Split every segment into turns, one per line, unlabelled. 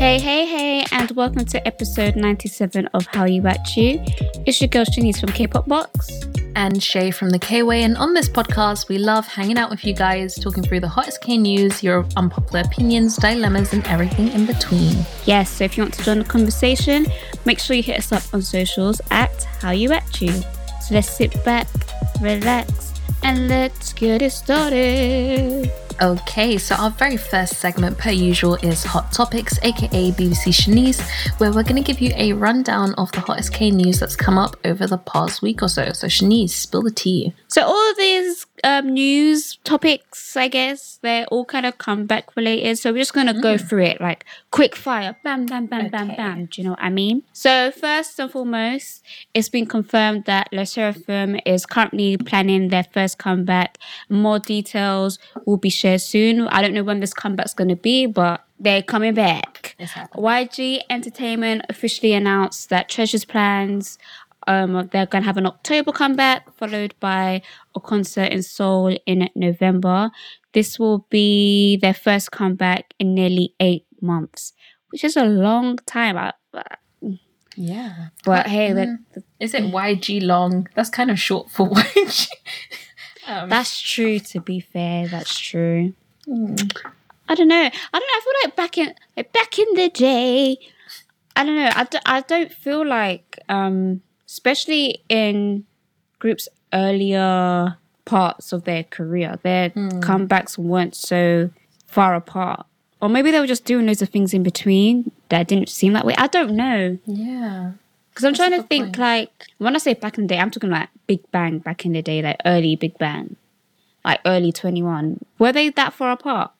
Hey, hey, hey, and welcome to episode 97 of How You At You. It's your girl Shanice from K-Pop Box.
and Shay from the K-Way. And on this podcast, we love hanging out with you guys, talking through the hottest K news, your unpopular opinions, dilemmas, and everything in between.
Yes, so if you want to join the conversation, make sure you hit us up on socials at How You At You. So let's sit back, relax, and let's get it started.
Okay, so our very first segment, per usual, is Hot Topics, aka BBC Shanice, where we're going to give you a rundown of the hottest K news that's come up over the past week or so. So, Shanice, spill the tea.
So all of these um, news topics, I guess, they're all kind of comeback related. So we're just gonna go through it like quick fire, bam, bam, bam, bam,
Okay.
bam. Do you know what I mean? So first and foremost, it's been confirmed that Le Sserafim is currently planning their first comeback. More details will be shared soon. I don't know when this comeback's gonna be, but they're coming back. YG Entertainment officially announced that Treasure's plans um, they're going to have an October comeback, followed by a concert in Seoul in November. This will be their first comeback in nearly eight months, which is a long time. I-
Yeah.
But hey,
is it YG long? That's kind of short for YG. um,
that's true. To be fair, that's true.
hmm.
I don't know. I don't know. I feel like back in like back in the day, I don't know. I, d- I don't feel like, um, especially in groups earlier parts of their career, their hmm. comebacks weren't so far apart. Or maybe they were just doing loads of things in between that didn't seem that way. I don't know.
yeah.
Because I'm
That's
trying to think
point.
like when I say back in the day, I'm talking like Big Bang back in the day, like early Big Bang, like early 2NE1. Were they that far apart?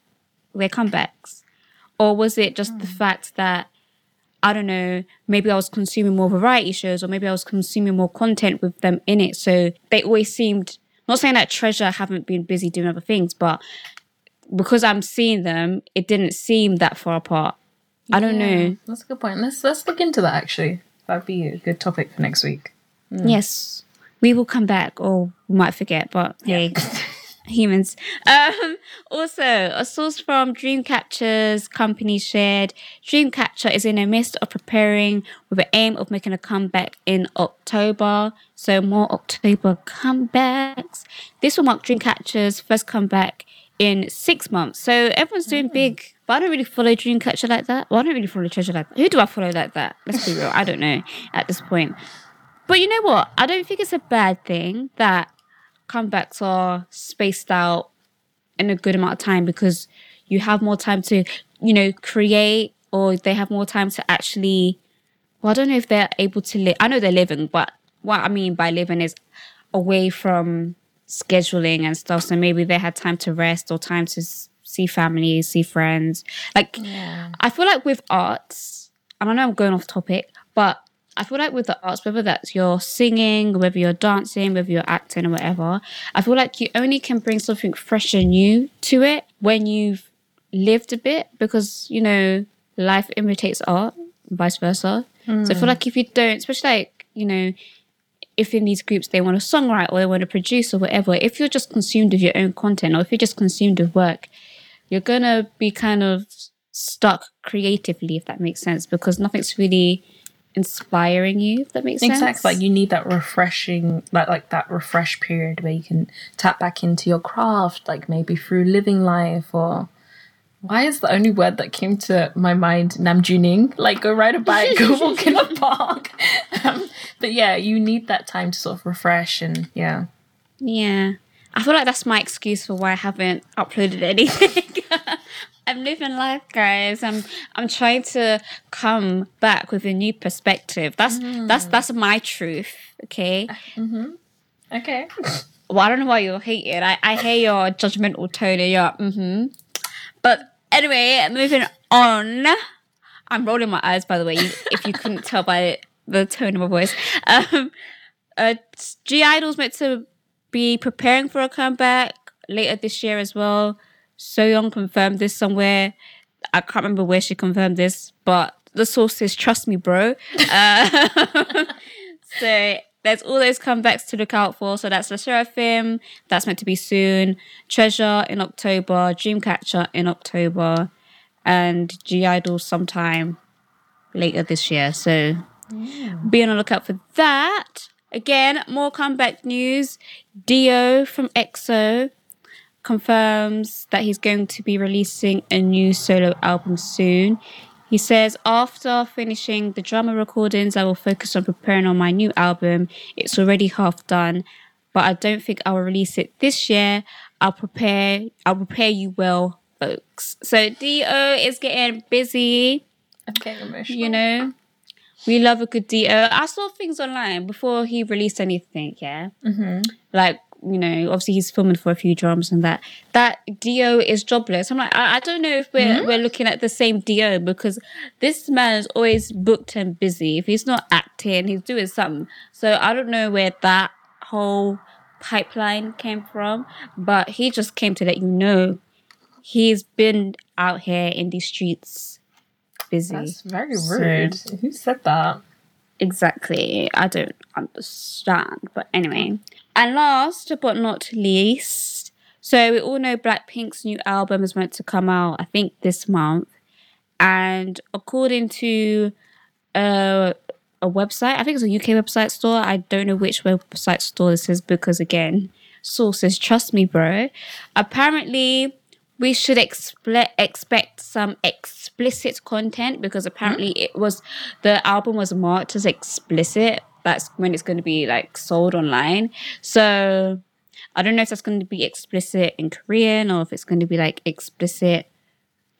Their comebacks, or was it just the hmm. fact that I don't know, maybe I was consuming more variety shows, or maybe I was consuming more content with them in it, so they always seemed. Not saying that Treasure haven't been busy doing other things, but because I'm seeing them, it didn't seem that far apart. I don't know.
That's a good point. Let's let's look into that actually. That'd be a good topic for next week. Hmm.
Yes, we will come back, or we might forget. But hey, humans. Um, also, a source from Dreamcatcher's company shared Dreamcatcher is in the midst of preparing with the aim of making a comeback in October. So more October comebacks. This will mark Dreamcatcher's first comeback in six months. So everyone's doing big. But I don't really follow Dreamcatcher like that. Well, I don't really follow Treasure like that. Who do I follow like that? Let's be real. I don't know at this point. But you know what? I don't think it's a bad thing that comebacks are spaced out in a good amount of time because you have more time to, you know, create or they have more time to actually. Well, I don't know if they're able to live. I know they're living, but what I mean by living is away from scheduling and stuff. So maybe they had time to rest or time to s- see family, see friends. Like, I feel like with arts, and I know I'm going off topic, but I feel like with the arts, whether that's you're singing, whether you're dancing, whether you're acting or whatever, I feel like you only can bring something fresh and new to it when you've lived a bit because, you know, life imitates art, vice versa. So I feel hmm. like if you don't, especially like, you know, if in these groups they want to songwrite or they want to produce or whatever, if you're just consumed with your own content or if you're just consumed with work, you're gonna be kind of stuck creatively, if that makes sense, because nothing's really inspiring you, if that makes sense.
Exactly. Like you need that refreshing, like like that refresh period where you can tap back into your craft, like maybe through living life or. Why is the only word that came to my mind namjooning? Like go ride a bike, go walk in a park. Um, but yeah, you need that time to sort of refresh and yeah.
Yeah. I feel like that's my excuse for why I haven't uploaded anything. I'm living life, guys. I'm I'm trying to come back with a new perspective. That's that's that's my truth. Okay.
Okay.
Well, I don't know why you're hating. I, I hear your judgmental tone and your mm-hmm. But anyway, moving on. I'm rolling my eyes, by the way, if you couldn't tell by the tone of my voice. Um, uh, (G)I-DLE's meant to be preparing for a comeback later this year as well. Soyeon confirmed this somewhere. I can't remember where she confirmed this, but the sources trust me, bro. Uh, so there's all those comebacks to look out for. So that's the Sserafim, that's meant to be soon. Treasure in October, Dreamcatcher in October, and (G)I-DLE sometime later this year. So be on the lookout for that. Again, more comeback news. D.O. from EXO confirms that he's going to be releasing a new solo album soon. He says, after finishing the drama recordings, I will focus on preparing on my new album. It's already half done, but I don't think I will release it this year. I'll prepare, I'll prepare you well, folks. So Do is getting busy.
I'm getting emotional.
You know, we love a good Do. I saw things online before he released anything, yeah?
Mm-hmm.
Like, you know, obviously he's filming for a few dramas and that. That D.O. is jobless. I'm like, I, I don't know if we're mm-hmm. we're looking at the same D.O. because this man is always booked and busy. If he's not acting, he's doing something. So I don't know where that whole pipeline came from, but he just came to let you know he's been out here in these streets busy.
That's very
So-
rude. Who said that?
Exactly. I don't understand. But anyway. And last but not least, so we all know Blackpink's new album is meant to come out, I think, this month. And according to uh, a website, I think it's a UK website store. I don't know which website store this is because, again, sources, trust me, bro. Apparently, we should expl- expect some explicit content because apparently it was the album was marked as explicit. That's when it's going to be like sold online. So I don't know if that's going to be explicit in Korean or if it's going to be like explicit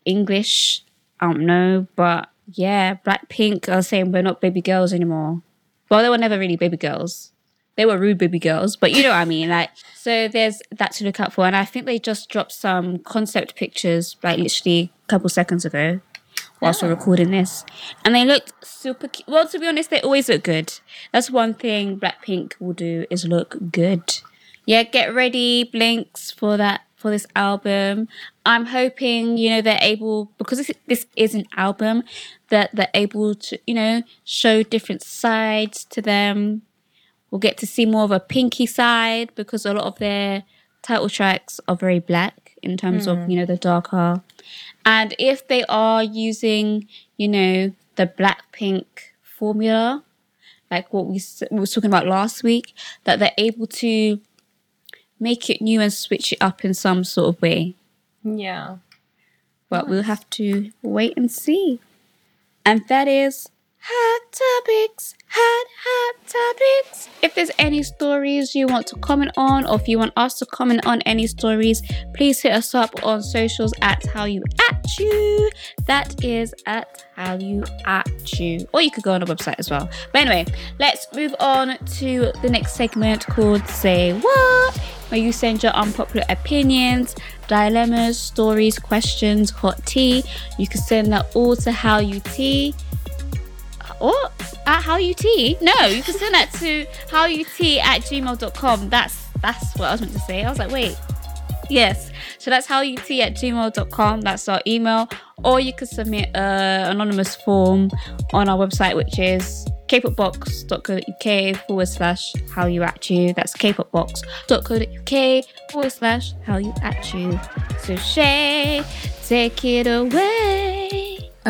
English. I don't know, but yeah, Blackpink are saying we're not baby girls anymore. Well, they were never really baby girls. They were rude baby girls, but you know what I mean. Like, so there's that to look out for, and I think they just dropped some concept pictures, like literally a couple seconds ago, whilst we're recording this, and they looked super. Cute. Well, to be honest, they always look good. That's one thing Blackpink will do is look good. Yeah, get ready, Blinks, for that for this album. I'm hoping you know they're able because this, this is an album that they're able to you know show different sides to them. We'll get to see more of a pinky side because a lot of their title tracks are very black in terms of mm. you know the darker. And if they are using you know the black pink formula, like what we, we were talking about last week, that they're able to make it new and switch it up in some sort of way.
Yeah.
But we'll have to wait and see. And that is Hot Topics. Hot, hot topics. If there's any stories you want to comment on, or if you want us to comment on any stories, please hit us up on socials at How You At You. That is at How You At You. Or you could go on the website as well. But anyway, let's move on to the next segment called Say What, where you send your unpopular opinions, dilemmas, stories, questions, hot tea. You can send that all to How You Tea or at how you tea. No, you can send that to how you tea at gmail.com. That's that's what I was meant to say. I was like, wait. Yes. So that's how you tea at gmail.com. That's our email. Or you can submit an anonymous form on our website, which is kpopbox.co.uk forward slash how you at you. That's kpopbox.co.uk forward slash how you at you. So Shay, take it away.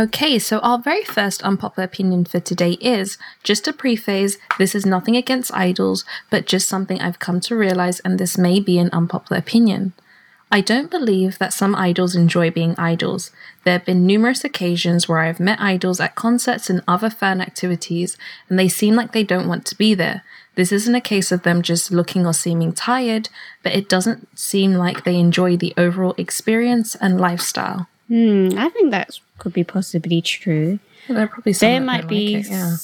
Okay, so our very first unpopular opinion for today is just a preface this is nothing against idols, but just something I've come to realize, and this may be an unpopular opinion. I don't believe that some idols enjoy being idols. There have been numerous occasions where I've met idols at concerts and other fan activities, and they seem like they don't want to be there. This isn't a case of them just looking or seeming tired, but it doesn't seem like they enjoy the overall experience and lifestyle.
Hmm, I think that could be possibly true.
There probably some
there
that
might be
like it, yeah.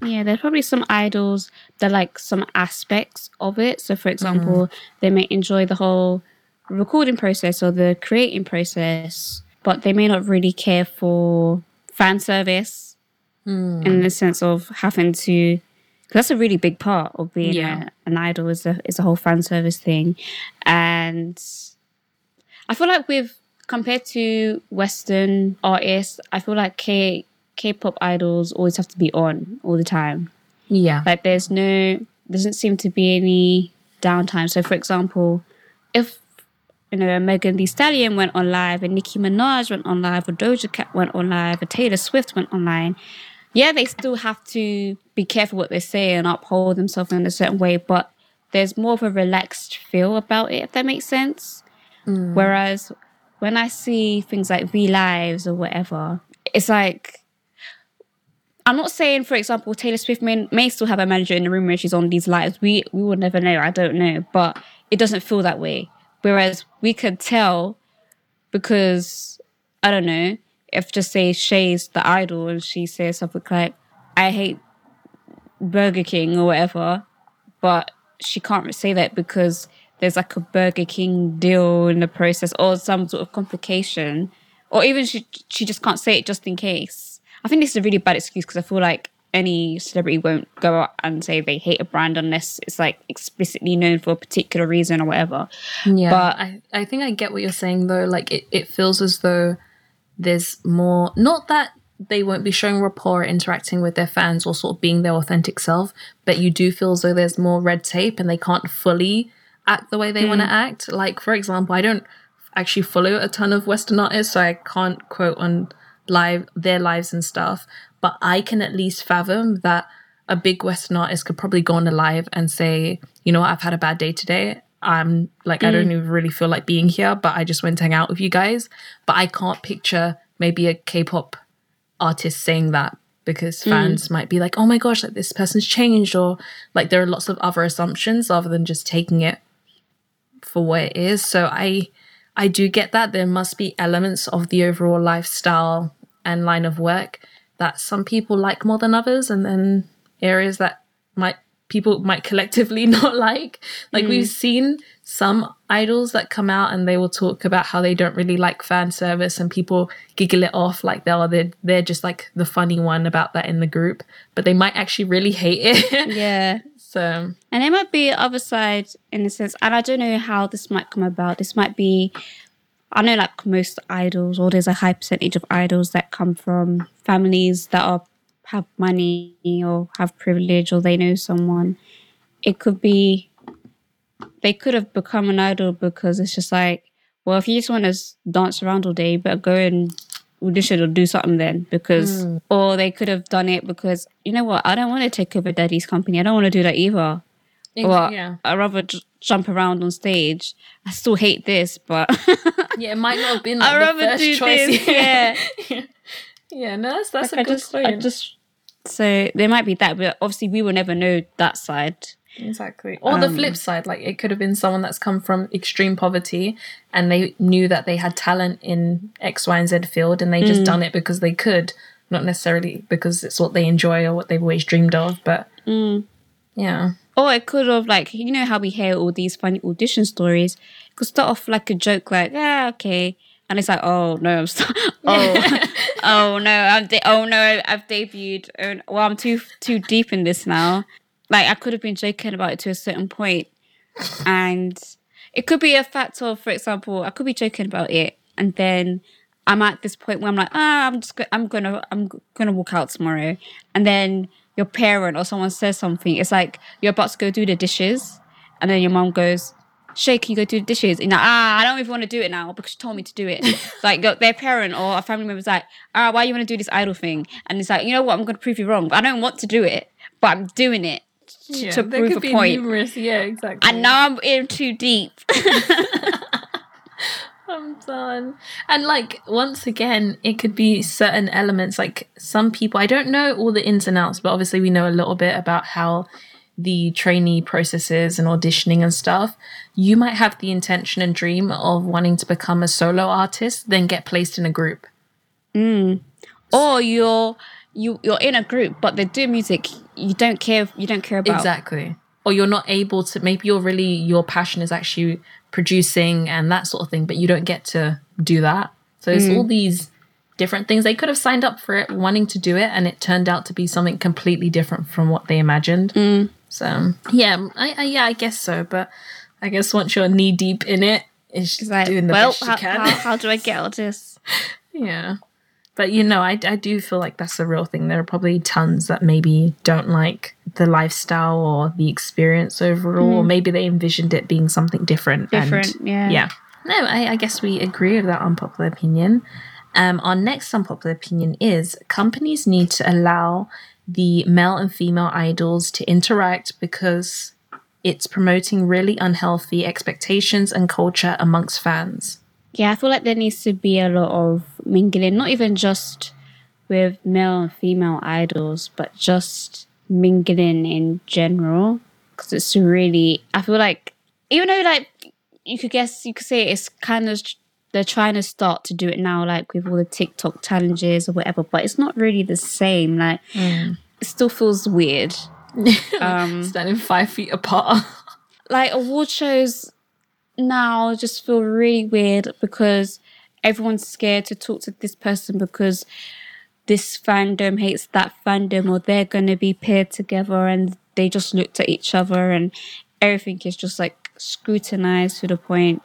Yeah, there's probably some idols that like some aspects of it. So, for mm-hmm. example, they may enjoy the whole recording process or the creating process, but they may not really care for fan service hmm. in the sense of having to. Cause that's a really big part of being
Yeah.
a, an idol is a is a whole fan service thing, and I feel like with compared to Western artists, I feel like K K-pop idols always have to be on all the time.
Yeah.
Like there's no there doesn't seem to be any downtime. So for example, if you know Megan Thee Stallion went on live and Nicki Minaj went on live or Doja Cat went on live or Taylor Swift went online, yeah, they still have to be careful what they say and uphold themselves in a certain way, but there's more of a relaxed feel about it, if that makes sense. Mm. Whereas when I see things like V Lives or whatever, it's like I'm not saying, for example, Taylor Swift may, may still have a manager in the room when she's on these lives. We we will never know. I don't know, but it doesn't feel that way. Whereas we could tell because I don't know if just say Shay's the idol and she says something like, "I hate Burger King" or whatever, but she can't say that because there's like a Burger King deal in the process or some sort of complication, or even she she just can't say it just in case. I think this is a really bad excuse because I feel like any celebrity won't go out and say they hate a brand unless it's like explicitly known for a particular reason or whatever.
Yeah,
But-
I, I think I get what you're saying though. Like it, it feels as though there's more not that they won't be showing rapport interacting with their fans or sort of being their authentic self, but you do feel as though there's more red tape and they can't fully act the way they want to hmm. act. Like for example, I don't actually follow a ton of Western artists, so I can't quote on live their lives and stuff. But I can at least fathom that a big Western artist could probably go on a live and say, you know, what, I've had a bad day today. I'm like, I don't hmm. even really feel like being here, but I just went to hang out with you guys. But I can't picture maybe a K-pop artist saying that because hmm. fans might be like, oh my gosh, like this person's changed, or like there are lots of other assumptions rather than just taking it for what it is. So I I do get that there must be elements of the overall lifestyle and line of work that some people like more than others and then areas that might people might collectively not like. Like we've mm. seen some idols that come out and they will talk about how they don't really like fan service and people giggle it off like they're they're, they're just like the funny one about that in the group, but they might actually really hate it.
Yeah.
So
And it might be other side in a sense, and I don't know how this might come about. This might be, I know like most idols, or there's a high percentage of idols that come from families that are have money or have privilege or they know someone. It could be, they could have become an idol because it's just like, well, if you just want to dance around all day, better go and audition or do something then because hmm. or they could have done it because you know what i don't want to take over daddy's company i don't want to do that either well,
yeah.
I'd rather j- jump around on stage. I still hate this, but
Yeah, it might not have been like
I'd
the
rather
first
do
choice.
this. Yeah.
yeah, no, that's that's
Like,
a
I
good
just, I
point.
just, so there might be that, but obviously we will never know that side.
Exactly. Or the um, flip side, like it could have been someone that's come from extreme poverty and they knew that they had talent in X, Y, and Z field and they just mm. done it because they could, not necessarily because it's what they enjoy or what they've always dreamed of. But mm. yeah.
Or it could have like you know how we hear all these funny audition stories. It could start off like a joke, like yeah, okay, and it's like oh no, I'm st- oh oh no, I'm de- oh no, I've debuted. Oh, well, I'm too too deep in this now. Like I could have been joking about it to a certain point, and it could be a factor. for example, I could be joking about it, and then I'm at this point where I'm like, ah, I'm just, go- I'm gonna, I'm gonna walk out tomorrow, and then your parent or someone says something. It's like you're about to go do the dishes, and then your mom goes, Shay, can you go do the dishes? And you're like, ah, I don't even want to do it now because she told me to do it. like their parent or a family member's like, ah, why you want to do this idol thing? And it's like, you know what? I'm gonna prove you wrong. I don't want to do it, but I'm doing it to, to prove
could
a
be
point.
numerous. Yeah, exactly.
And now I'm in too deep.
I'm done. And like once again, it could be certain elements. Like some people, I don't know all the ins and outs, but obviously we know a little bit about how the trainee processes and auditioning and stuff. You might have the intention and dream of wanting to become a solo artist, then get placed in a group. Mm.
or you're you you're in a group but they do music you don't care. You don't care about
Exactly. Or you're not able to, maybe you're really, your passion is actually producing and that sort of thing, but you don't get to do that. So it's all mm. these different things. They could have signed up for it, wanting to do it, and it turned out to be something completely different from what they imagined. Mm. So yeah, I, I yeah, I guess so. But I guess once you're knee deep in it, it's just
like,
doing the
well,
best
how,
you can.
how, how do I get out of this?
Yeah. But you know, I, I do feel like that's a real thing. There are probably tons that maybe don't like the lifestyle or the experience overall, or maybe they envisioned it being something different. and-
Different, yeah.
Yeah. No, I, I guess we agree with that unpopular opinion. Um, our next unpopular opinion is companies need to allow the male and female idols to interact because it's promoting really unhealthy expectations and culture amongst fans.
Yeah, I feel like there needs to be a lot of mingling, not even just with male and female idols, but just mingling in general. Because it's really, I feel like, even though like you could guess, you could say it's kind of they're trying to start to do it now, like with all the TikTok challenges or whatever, but it's not really the same. Like, it still feels weird. Um,
Standing five feet apart.
like award shows now I just feel really weird because everyone's scared to talk to this person because this fandom hates that fandom or they're going to be paired together and they just looked at each other and everything is just like scrutinized to the point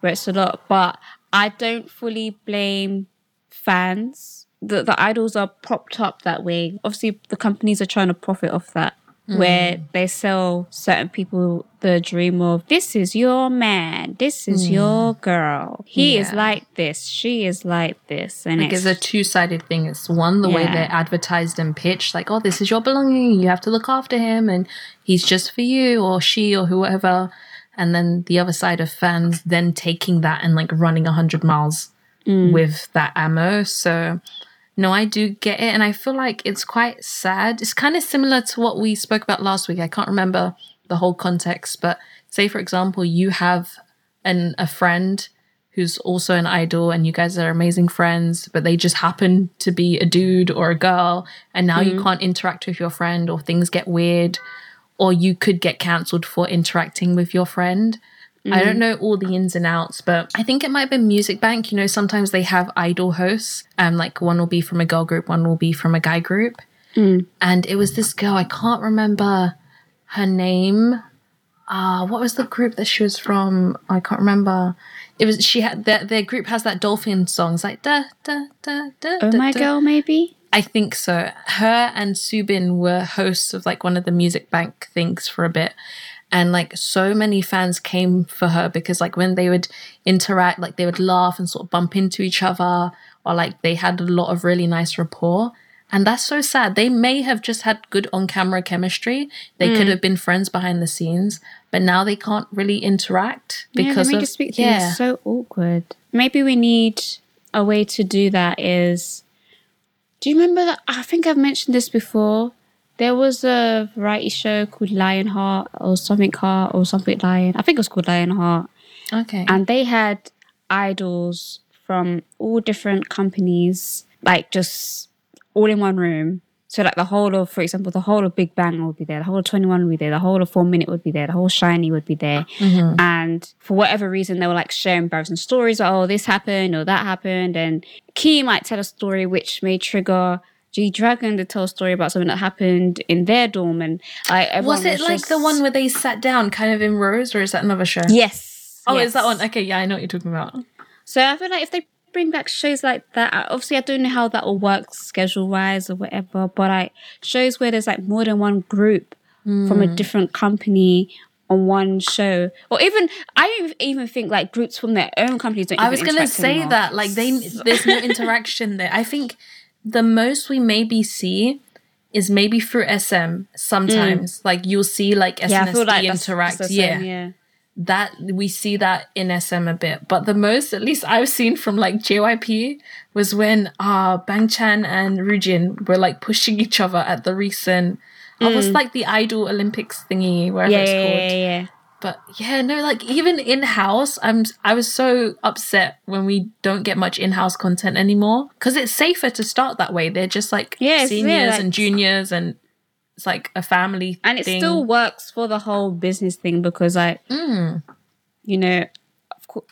where it's a lot. But i don't fully blame fans. The, the idols are propped up that way. Obviously the companies are trying to profit off that where mm. they sell certain people the dream of this is your man. This is mm. your girl. He is like this. She is like this. And
Like
it's,
it's a two sided thing. It's one, the way they're advertised and pitched, like, oh, this is your belonging, you have to look after him, and he's just for you, or she, or whoever. And then the other side of fans then taking that and like running 100 miles mm. with that ammo. So, no, I do get it. And I feel like it's quite sad. It's kind of similar to what we spoke about last week. I can't remember the whole context, but say, for example, you have an, a friend who's also an idol and you guys are amazing friends, but they just happen to be a dude or a girl, and now you mm. can't interact with your friend, or things get weird, or you could get cancelled for interacting with your friend. I don't know all the ins and outs, but I think it might have been Music Bank. You know, sometimes they have idol hosts, um, like one will be from a girl group, one will be from a guy group. And it was this girl, I can't remember her name. Uh, what was the group that she was from? I can't remember. It was she had their their group has that dolphin song. It's like da da da da.
oh
da,
my
da.
girl maybe
I think so. Her and Subin were hosts of like one of the music bank things for a bit. And like so many fans came for her because like when they would interact, like they would laugh and sort of bump into each other, or like they had a lot of really nice rapport. And that's so sad. They may have just had good on camera chemistry. They hmm. could have been friends behind the scenes, but now they can't really interact because
me
of
to speak to you is so awkward maybe we need a way to do that is do you remember that i think i've mentioned this before there was a variety show called lionheart or something heart or something lion. I think it was called lionheart.
Okay.
and they had idols from all different companies like just all in one room. So like the whole of for example the whole of big bang would be there. The whole of 2NE1 would be there. The whole of 4minute would be there. The whole SHINee would be there. Mm-hmm. And for whatever reason they were like sharing embarrassing stories like, oh this happened or that happened. And key might tell a story which may trigger G Dragon to tell a story about something that happened in their dorm and I
was it like
just-
the one where they sat down kind of in rows, or is that another show?
yes
Oh, is that one? Okay, yeah, I know what you're talking about.
So I feel like if they bring back shows like that, obviously I don't know how that will work schedule wise or whatever, but like shows where there's like more than one group from
Hmm.
a different company on one show, or even I don't even think like groups from their own companies. Don't
I was gonna say
anymore.
that like they there's no interaction there. I think the most we maybe see is maybe through SM sometimes. Like you'll see like SNSD
yeah, like
interact.
that's the
yeah.
same, yeah.
that we see that in SM a bit. But the most, at least I've seen from like JYP, was when uh Bang Chan and Ryujin were like pushing each other at the recent. Oh, what's like the Idol Olympics thingy, wherever
Mm. Yeah,
it's
yeah,
called.
yeah, yeah.
But yeah, no, like even in house, I'm I was so upset when we don't get much in house content anymore because it's safer to start that way. They're just like
Yeah, it's- yeah,
seniors
like-
and juniors and it's like a family
and it
thing.
still works for the whole business thing because like
Mm.
you know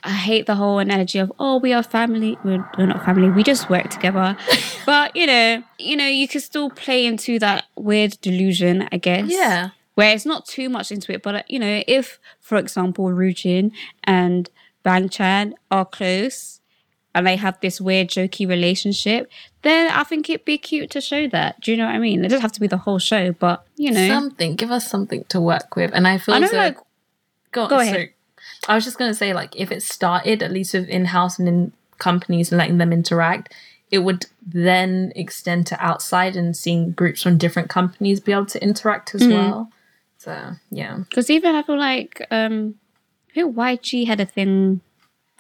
i hate the whole analogy of oh we are family we're, we're not family we just work together but you know you know you can still play into that weird delusion i guess
Yeah.
Where it's not too much into it but uh, you know if for example Ryujin and Bang Chan are close and they have this weird jokey relationship then i think it'd be cute to show that do you know what i mean it doesn't have to be the whole show but you know
something. Give us something to work with. And I feel
i know
as though-
like
go,
go
so-
ahead.
I was just gonna say, like, if it started at least with in house and in companies and letting them interact, it would then extend to outside and seeing groups from different companies be able to interact as
Mm.
well. So yeah.
Because even I feel like um, I think YG had a thing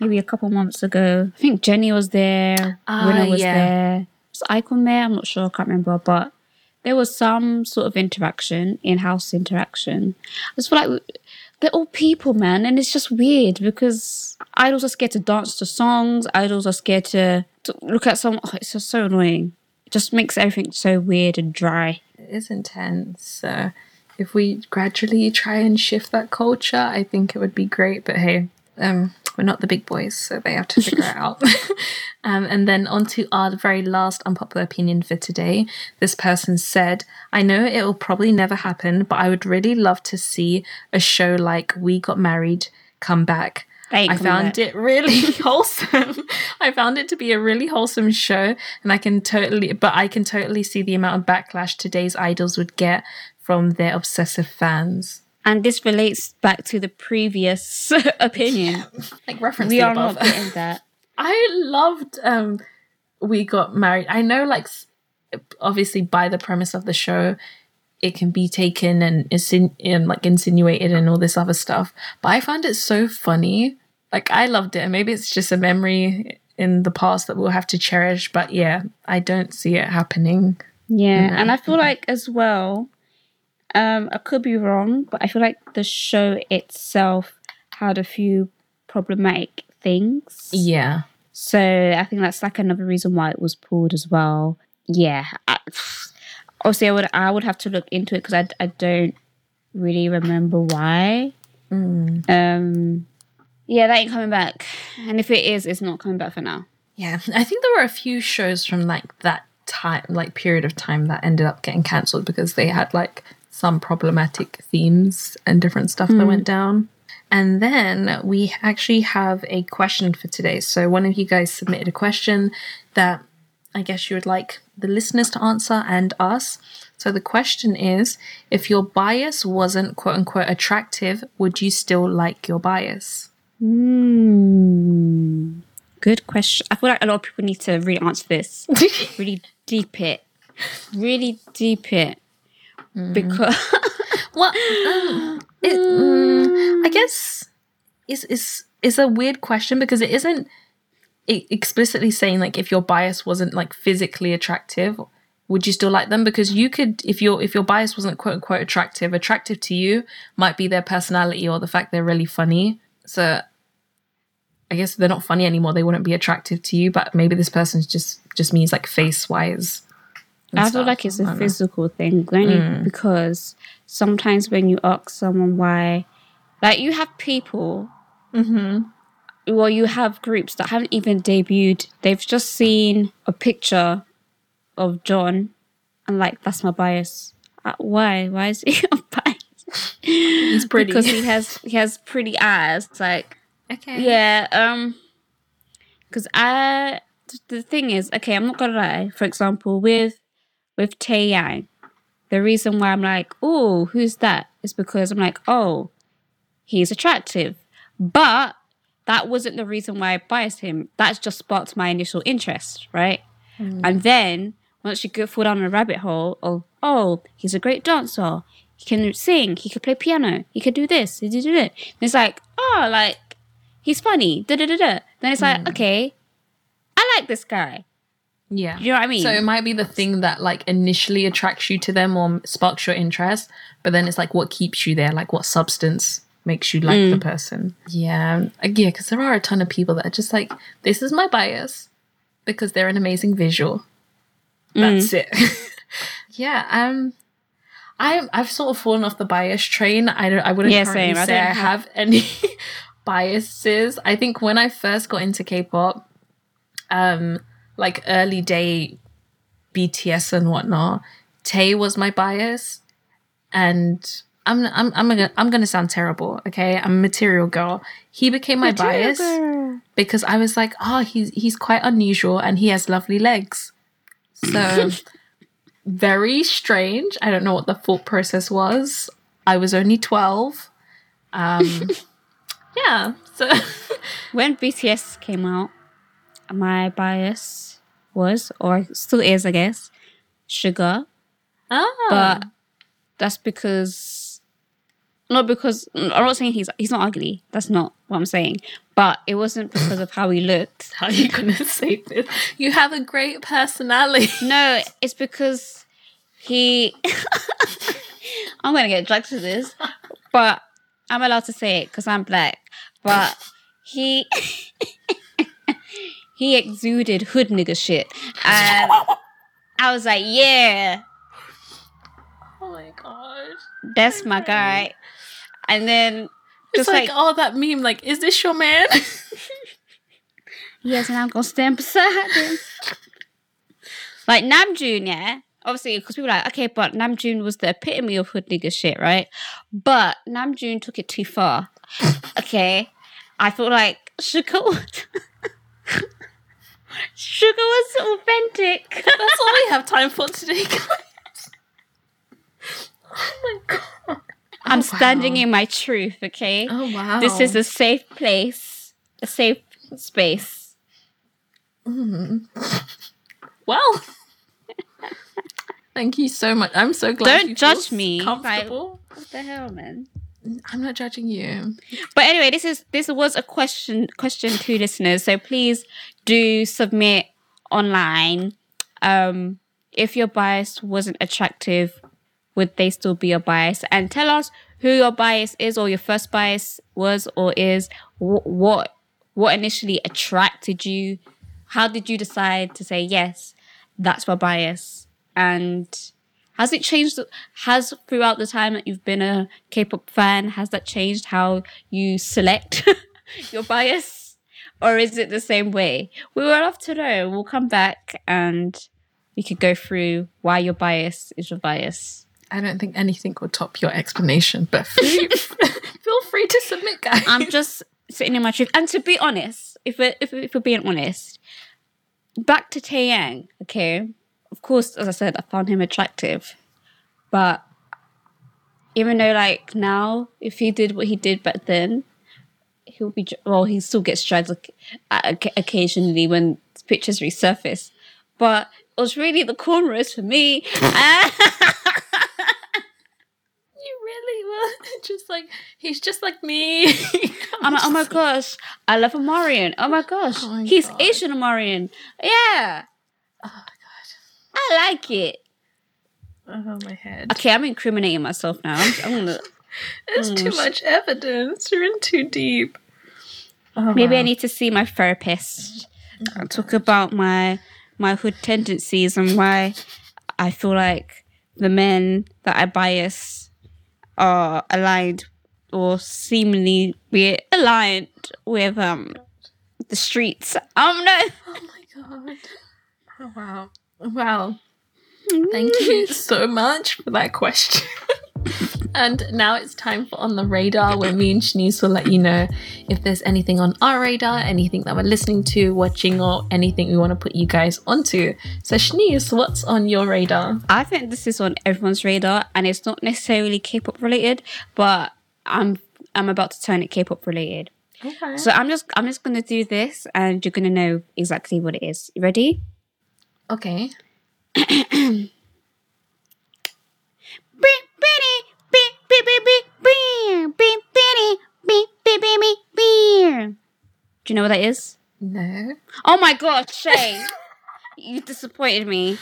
maybe a couple months ago. I think Jennie was there,
Ah,
Winner was
yeah.
there, was iKON there? I'm not sure, I can't remember, but there was some sort of interaction, in-house interaction. I just feel like they're all people, man, and it's just weird because idols are scared to dance to songs. Idols are scared to, to look at some. Oh, it's just so annoying. It just makes everything so weird and dry.
It is intense. So if we gradually try and shift that culture, I think it would be great. But hey, um, we're not the big boys, so they have to figure it out. um, and then on to our very last unpopular opinion for today. This person said, I know it will probably never happen, but I would really love to see a show like We Got Married come back.
Ain't
I found
back.
it really wholesome. I found it to be a really wholesome show, and I can totally, but I can totally see the amount of backlash today's idols would get from their obsessive fans.
And this relates back to the previous opinion.
Like reference
we
the
are
above.
not getting that.
I loved um we got married. I know like obviously by the premise of the show it can be taken and insin- and like insinuated and all this other stuff. But I found it so funny. Like I loved it. And maybe it's just a memory in the past that we'll have to cherish, but yeah, I don't see it happening.
Yeah, and I feel like as well, um, I could be wrong, but I feel like the show itself had a few problematic things.
Yeah.
So I think that's like another reason why it was pulled as well. Yeah, I, obviously I would I would have to look into it because I I don't really remember why. Um, yeah, that ain't coming back, and if it is, it's not coming back for now.
Yeah, I think there were a few shows from like that time, like period of time that ended up getting cancelled because they had like some problematic themes and different stuff that went down. And then we actually have a question for today. So one of you guys submitted a question that I guess you would like the listeners to answer and us. So the question is if your bias wasn't quote unquote attractive, would you still like your bias?
Hmm. Good question. I feel like a lot of people need to really answer this. really deep it. Really deep it. Because
Well, um, it, mm, I guess it's, it's, it's a weird question because it isn't explicitly saying like if your bias wasn't like physically attractive, would you still like them? Because you could, if your if your bias wasn't quote unquote attractive, attractive to you might be their personality or the fact they're really funny. So I guess if they're not funny anymore, they wouldn't be attractive to you. But maybe this person's just just means like face wise.
I feel like it's a physical thing, only because sometimes when you ask someone why, like you have people, well, you have groups that haven't even debuted. They've just seen a picture of John, and like that's my bias. Uh, why? Why is he your bias?
He's pretty.
Because he has he has pretty eyes. It's like
okay.
yeah, um, because I the thing is, okay, I'm not gonna lie. For example, with with Tae Yang, the reason why I'm like, oh, who's that? Is because I'm like, oh, he's attractive, but that wasn't the reason why I biased him. That's just sparked my initial interest, right? Mm. And then once you go fall down a rabbit hole of, oh, he's a great dancer. He can sing. He could play piano. He could do this. He did that. And it's like, oh, like he's funny. Da da da da. Then it's like, mm. okay, I like this guy.
Yeah.
You know what I mean?
So it might be the thing that like initially attracts you to them or sparks your interest, but then it's like what keeps you there, like what substance makes you like the person. Yeah, Uh, yeah, because there are a ton of people that are just like, this is my bias because they're an amazing visual. That's it. yeah. Um, I I've sort of fallen off the bias train. I don't. I wouldn't
Yeah. I
say
don't
I
have-
have any biases. I think when I first got into K-pop, um, like early day BTS and whatnot, Tae was my bias, and I'm I'm I'm gonna I'm gonna sound terrible. Okay, I'm a material girl. He became my bias because I was like, oh, he's he's quite unusual and he has lovely legs. So very strange. I don't know what the thought process was. I was only twelve. Um, yeah. So
When BTS came out, my bias was, or still is, I guess, Suga.
ah,
But that's because, not because I'm not saying he's he's not ugly. That's not what I'm saying. But it wasn't because of how he looked.
how are you gonna say this? You have a great personality.
No, it's because he. I'm gonna get dragged to this, but I'm allowed to say it because I'm black. But he he exuded hood nigga shit, and I was like, yeah,
Oh my god.
that's my guy. And then
It's like,
like,
oh that meme, like, is this your man?
yes, and I'm gonna stand beside him. like Namjoon, yeah. Obviously, because people are like, okay, but Namjoon was the epitome of hood nigga shit, right? But Namjoon took it too far. okay, I feel like Suga was Suga was authentic.
That's all we have time for today, guys. Oh my god.
I'm
Oh,
standing
wow.
in my truth. Okay,
Oh wow.
this is a safe place, a safe space. Mm-hmm.
well. Thank you so much. I'm so glad.
Don't
you feel
judge me.
Comfortable.
What the hell, man?
I'm not judging you.
But anyway, this is this was a question question to listeners. So please do submit online. Um, if your bias wasn't attractive, would they still be your bias? And tell us who your bias is, or your first bias was, or is wh- what what initially attracted you. How did you decide to say yes? That's my bias, and has it changed? Has throughout the time that you've been a K-pop fan, has that changed how you select your bias, or is it the same way? We would love to know. We'll come back and we could go through why your bias is your bias.
I don't think anything will top your explanation, but feel, feel free to submit, guys.
I'm just sitting in my truth. And to be honest, if we're, if, if we're being honest, back to Taeyang, okay? Of course, as I said, I found him attractive. But even though, like, now, if he did what he did back then, he'll be, well, he still gets dragged uh, oc- occasionally when pictures resurface. But it was really the cornrows for me.
you really were just like he's just like me.
I'm like, oh my gosh, I love Amarian. Oh my gosh,
Oh my
he's
God.
Asian Amarian. Yeah,
Oh my god.
I like it.
Oh my head.
Okay, I'm incriminating myself now. I'm, I'm gonna,
There's too much evidence. You're in too deep. Oh,
maybe I need to see my therapist and talk about my my hood tendencies and why I feel like the men that I bias are aligned or seemingly be aligned with um the streets. Um no.
Oh my god. Oh wow. Wow. Thank you so much for that question. and now it's time for On the Radar, where me and Shanice will let you know if there's anything on our radar, anything that we're listening to, watching, or anything we want to put you guys onto. So, Shanice, what's on your radar?
I think this is on everyone's radar, and it's not necessarily K-pop related, but I'm I'm about to turn it K-pop related.
Okay.
So I'm just I'm just gonna do this, and you're gonna know exactly what it is. You ready?
Okay.
Do you know what that is?
No.
Oh my god, Shay, you disappointed me.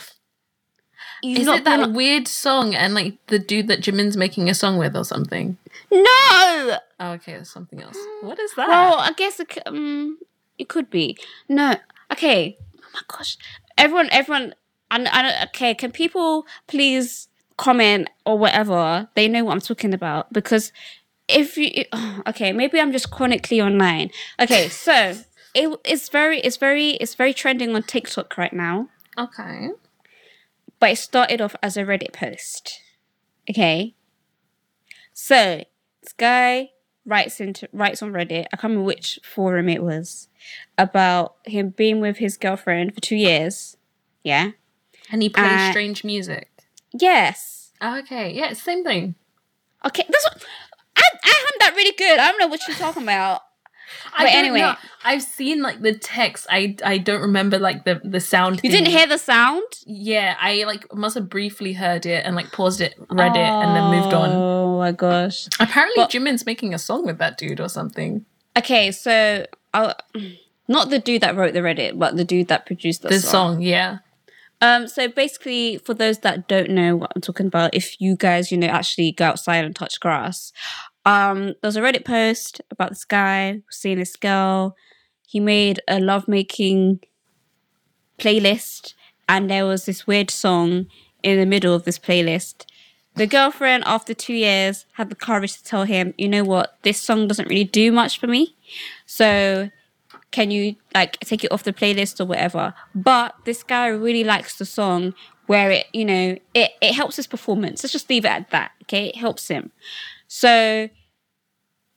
You've
Is
not
it that weird song and like the dude that Jimin's making a song with or something?
No.
Oh, okay, there's something else. What is that?
Well, I guess it, um, it could be. No. Okay. Oh my gosh. Everyone, everyone. I, I, okay. Can people please comment or whatever, they know what I'm talking about because if you okay, maybe I'm just chronically online. Okay, so it, it's very it's very it's very trending on TikTok right now.
Okay.
But it started off as a Reddit post. Okay. So this guy writes into writes on Reddit, I can't remember which forum it was, about him being with his girlfriend for two years. Yeah.
And he plays
Uh,
strange music.
Yes.
Okay. Yeah, same thing.
Okay. That's what I I am that really good. I don't know what you're talking about.
I
But anyway.
know. I've seen like the text. I I don't remember like the the sound.
You didn't hear the sound?
Yeah, I like must have briefly heard it and like paused it, read it, and then moved on.
Oh my gosh.
Apparently,
But-
Jimin's making a song with that dude or something.
Okay, so I'll not the dude that wrote the Reddit, but the dude that produced the,
The
song.
song, yeah.
Um, so basically, for those that don't know what I'm talking about, if you guys, you know, actually go outside and touch grass, um, there's a Reddit post about this guy seeing this girl. He made a lovemaking playlist, and there was this weird song in the middle of this playlist. The girlfriend, after two years, had the courage to tell him, "You know what? This song doesn't really do much for me. So can you like take it off the playlist or whatever? But this guy really likes the song where it you know it, it helps his performance. Let's just leave it at that okay? It helps him. So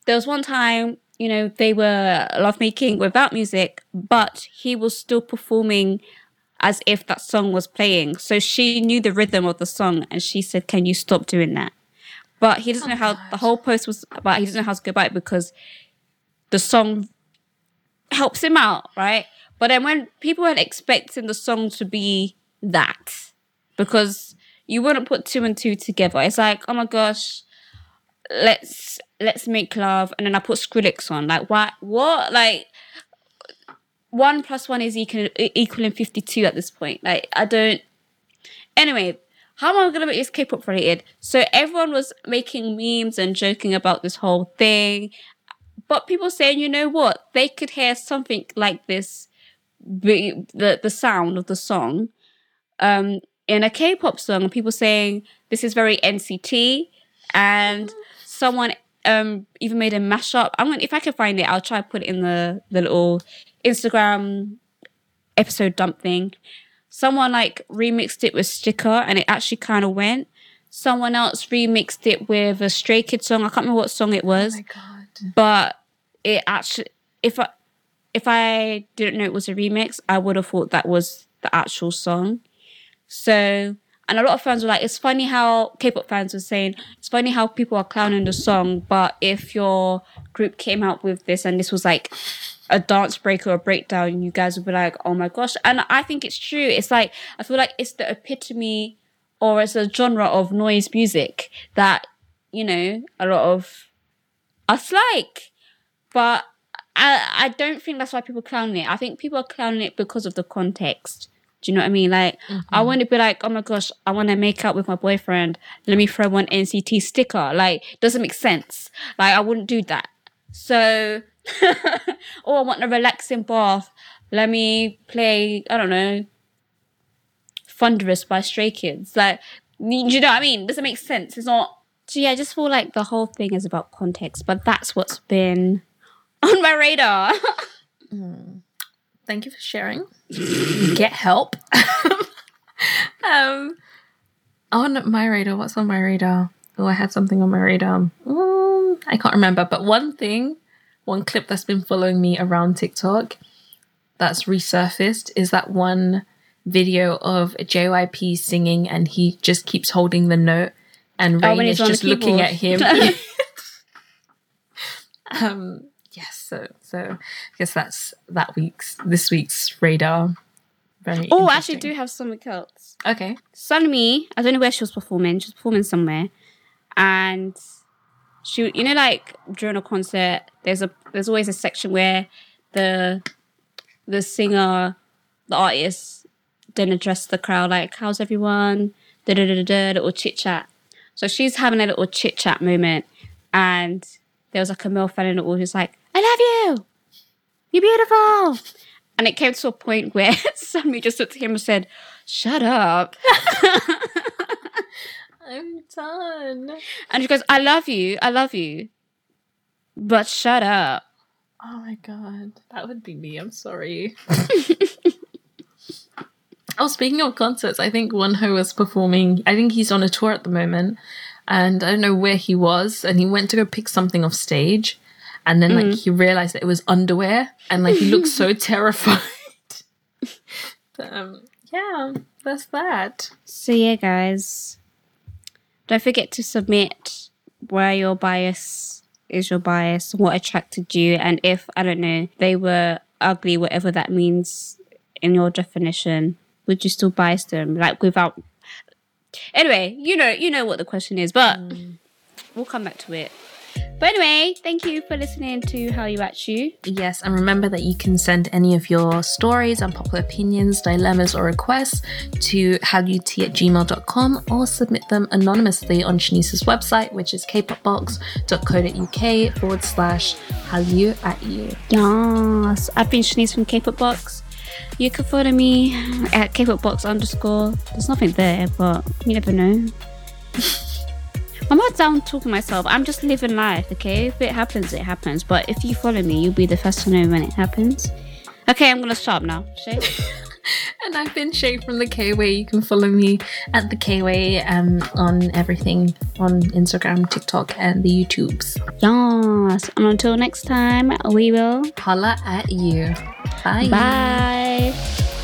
there was one time you know they were lovemaking without music but he was still performing as if that song was playing. So she knew the rhythm of the song and she said can you stop doing that? But he doesn't know how oh the whole post was about he doesn't know how to go about it because the song helps him out, right? But then when people weren't expecting the song to be that, because you wouldn't put two and two together. It's like, oh my gosh, let's let's make love, and then I put Skrillex on. Like, what? What? Like, one plus one is equal equaling fifty two at this point. Like, I don't. Anyway, how am I gonna make this K-pop related? So everyone was making memes and joking about this whole thing but people saying, you know what, they could hear something like this, be, the the sound of the song, um, in a K-pop song, people saying this is very NCT, and someone um even made a mashup. I'm gonna if I can find it, I'll try to put it in the the little Instagram episode dump thing. Someone like remixed it with Sticker, and it actually kind of went. Someone else remixed it with a Stray Kids song. I can't remember what song it was
Oh god.
but it actually if i if i didn't know it was a remix i would have thought that was the actual song. So and a lot of fans were like it's funny how k-pop fans were saying it's funny how people are clowning the song but if your group came out with this and this was like a dance break or a breakdown you guys would be like oh my gosh. And i think it's true. It's like i feel like it's the epitome or it's a genre of noise music that you know a lot of us like. But I I don't think that's why people clown it. I think people are clowning it because of the context. Do you know what I mean? Like I mm-hmm. want to be like, oh my gosh, I want to make out with my boyfriend. Let me throw one NCT sticker. Like doesn't make sense. Like I wouldn't do that. So, or oh, I want a relaxing bath. Let me play. I don't know. Thunderous by Stray Kids. Like, do you know what I mean? Doesn't make sense. It's not. So yeah, I just feel like the whole thing is about context, but that's what's been on my radar.
Thank you for sharing. Get help. um, on my radar, what's on my radar? Oh, I had something on my radar. Um, I can't remember, but one thing, one clip that's been following me around TikTok that's resurfaced is that one video of JYP singing and he just keeps holding the note and
Oh,
Rain
when
is
he's on the
just looking at him. um so so I guess that's that week's this week's radar. Very
oh, I actually do have something else.
Okay.
Sunmi, I don't know where she was performing. She was performing somewhere, and she, you know, like during a concert, there's a there's always a section where the the singer, the artist, then address the crowd like, "How's everyone?" Da da da da da, little chit chat. So she's having a little chit chat moment, and there was like a male fan in the audience like, "I love you, you're beautiful," and it came to a point where Sunmi just looked at him and said, "Shut up."
I'm done.
And she goes, I love you, I love you. But shut up.
Oh my god, that would be me. I'm sorry. oh, speaking of concerts, I think Wonho was performing. I think he's on a tour at the moment, and I don't know where he was. And he went to go pick something off stage, and then like he realized that it was underwear, and like he looked so terrified. But, um, yeah, that's that.
So yeah, guys. Don't forget to submit where your bias is your bias, what attracted you, and if I don't know, they were ugly, whatever that means in your definition, would you still bias them? Like without Anyway, you know you know what the question is, but we'll come back to it. But anyway, thank you for listening to How You At You.
Yes, and remember that you can send any of your stories, unpopular opinions, dilemmas, or requests to howut at gmail.com or submit them anonymously on Shanice's website, which is kpopbox.co.uk forward slash how you at you.
Yes, I've been Shanice from K-pop Box. You can follow me at K-pop underscore. There's nothing there, but you never know. I'm not down talking myself. I'm just living life, okay? If it happens, it happens. But if you follow me, you'll be the first to know when it happens. Okay, I'm gonna stop now. Shay?
And I've been Shay from the K Way. You can follow me at the K Way um, on everything on Instagram, TikTok, and the YouTubes.
yes. And until next time, we will.
Holla at you. Bye.
Bye.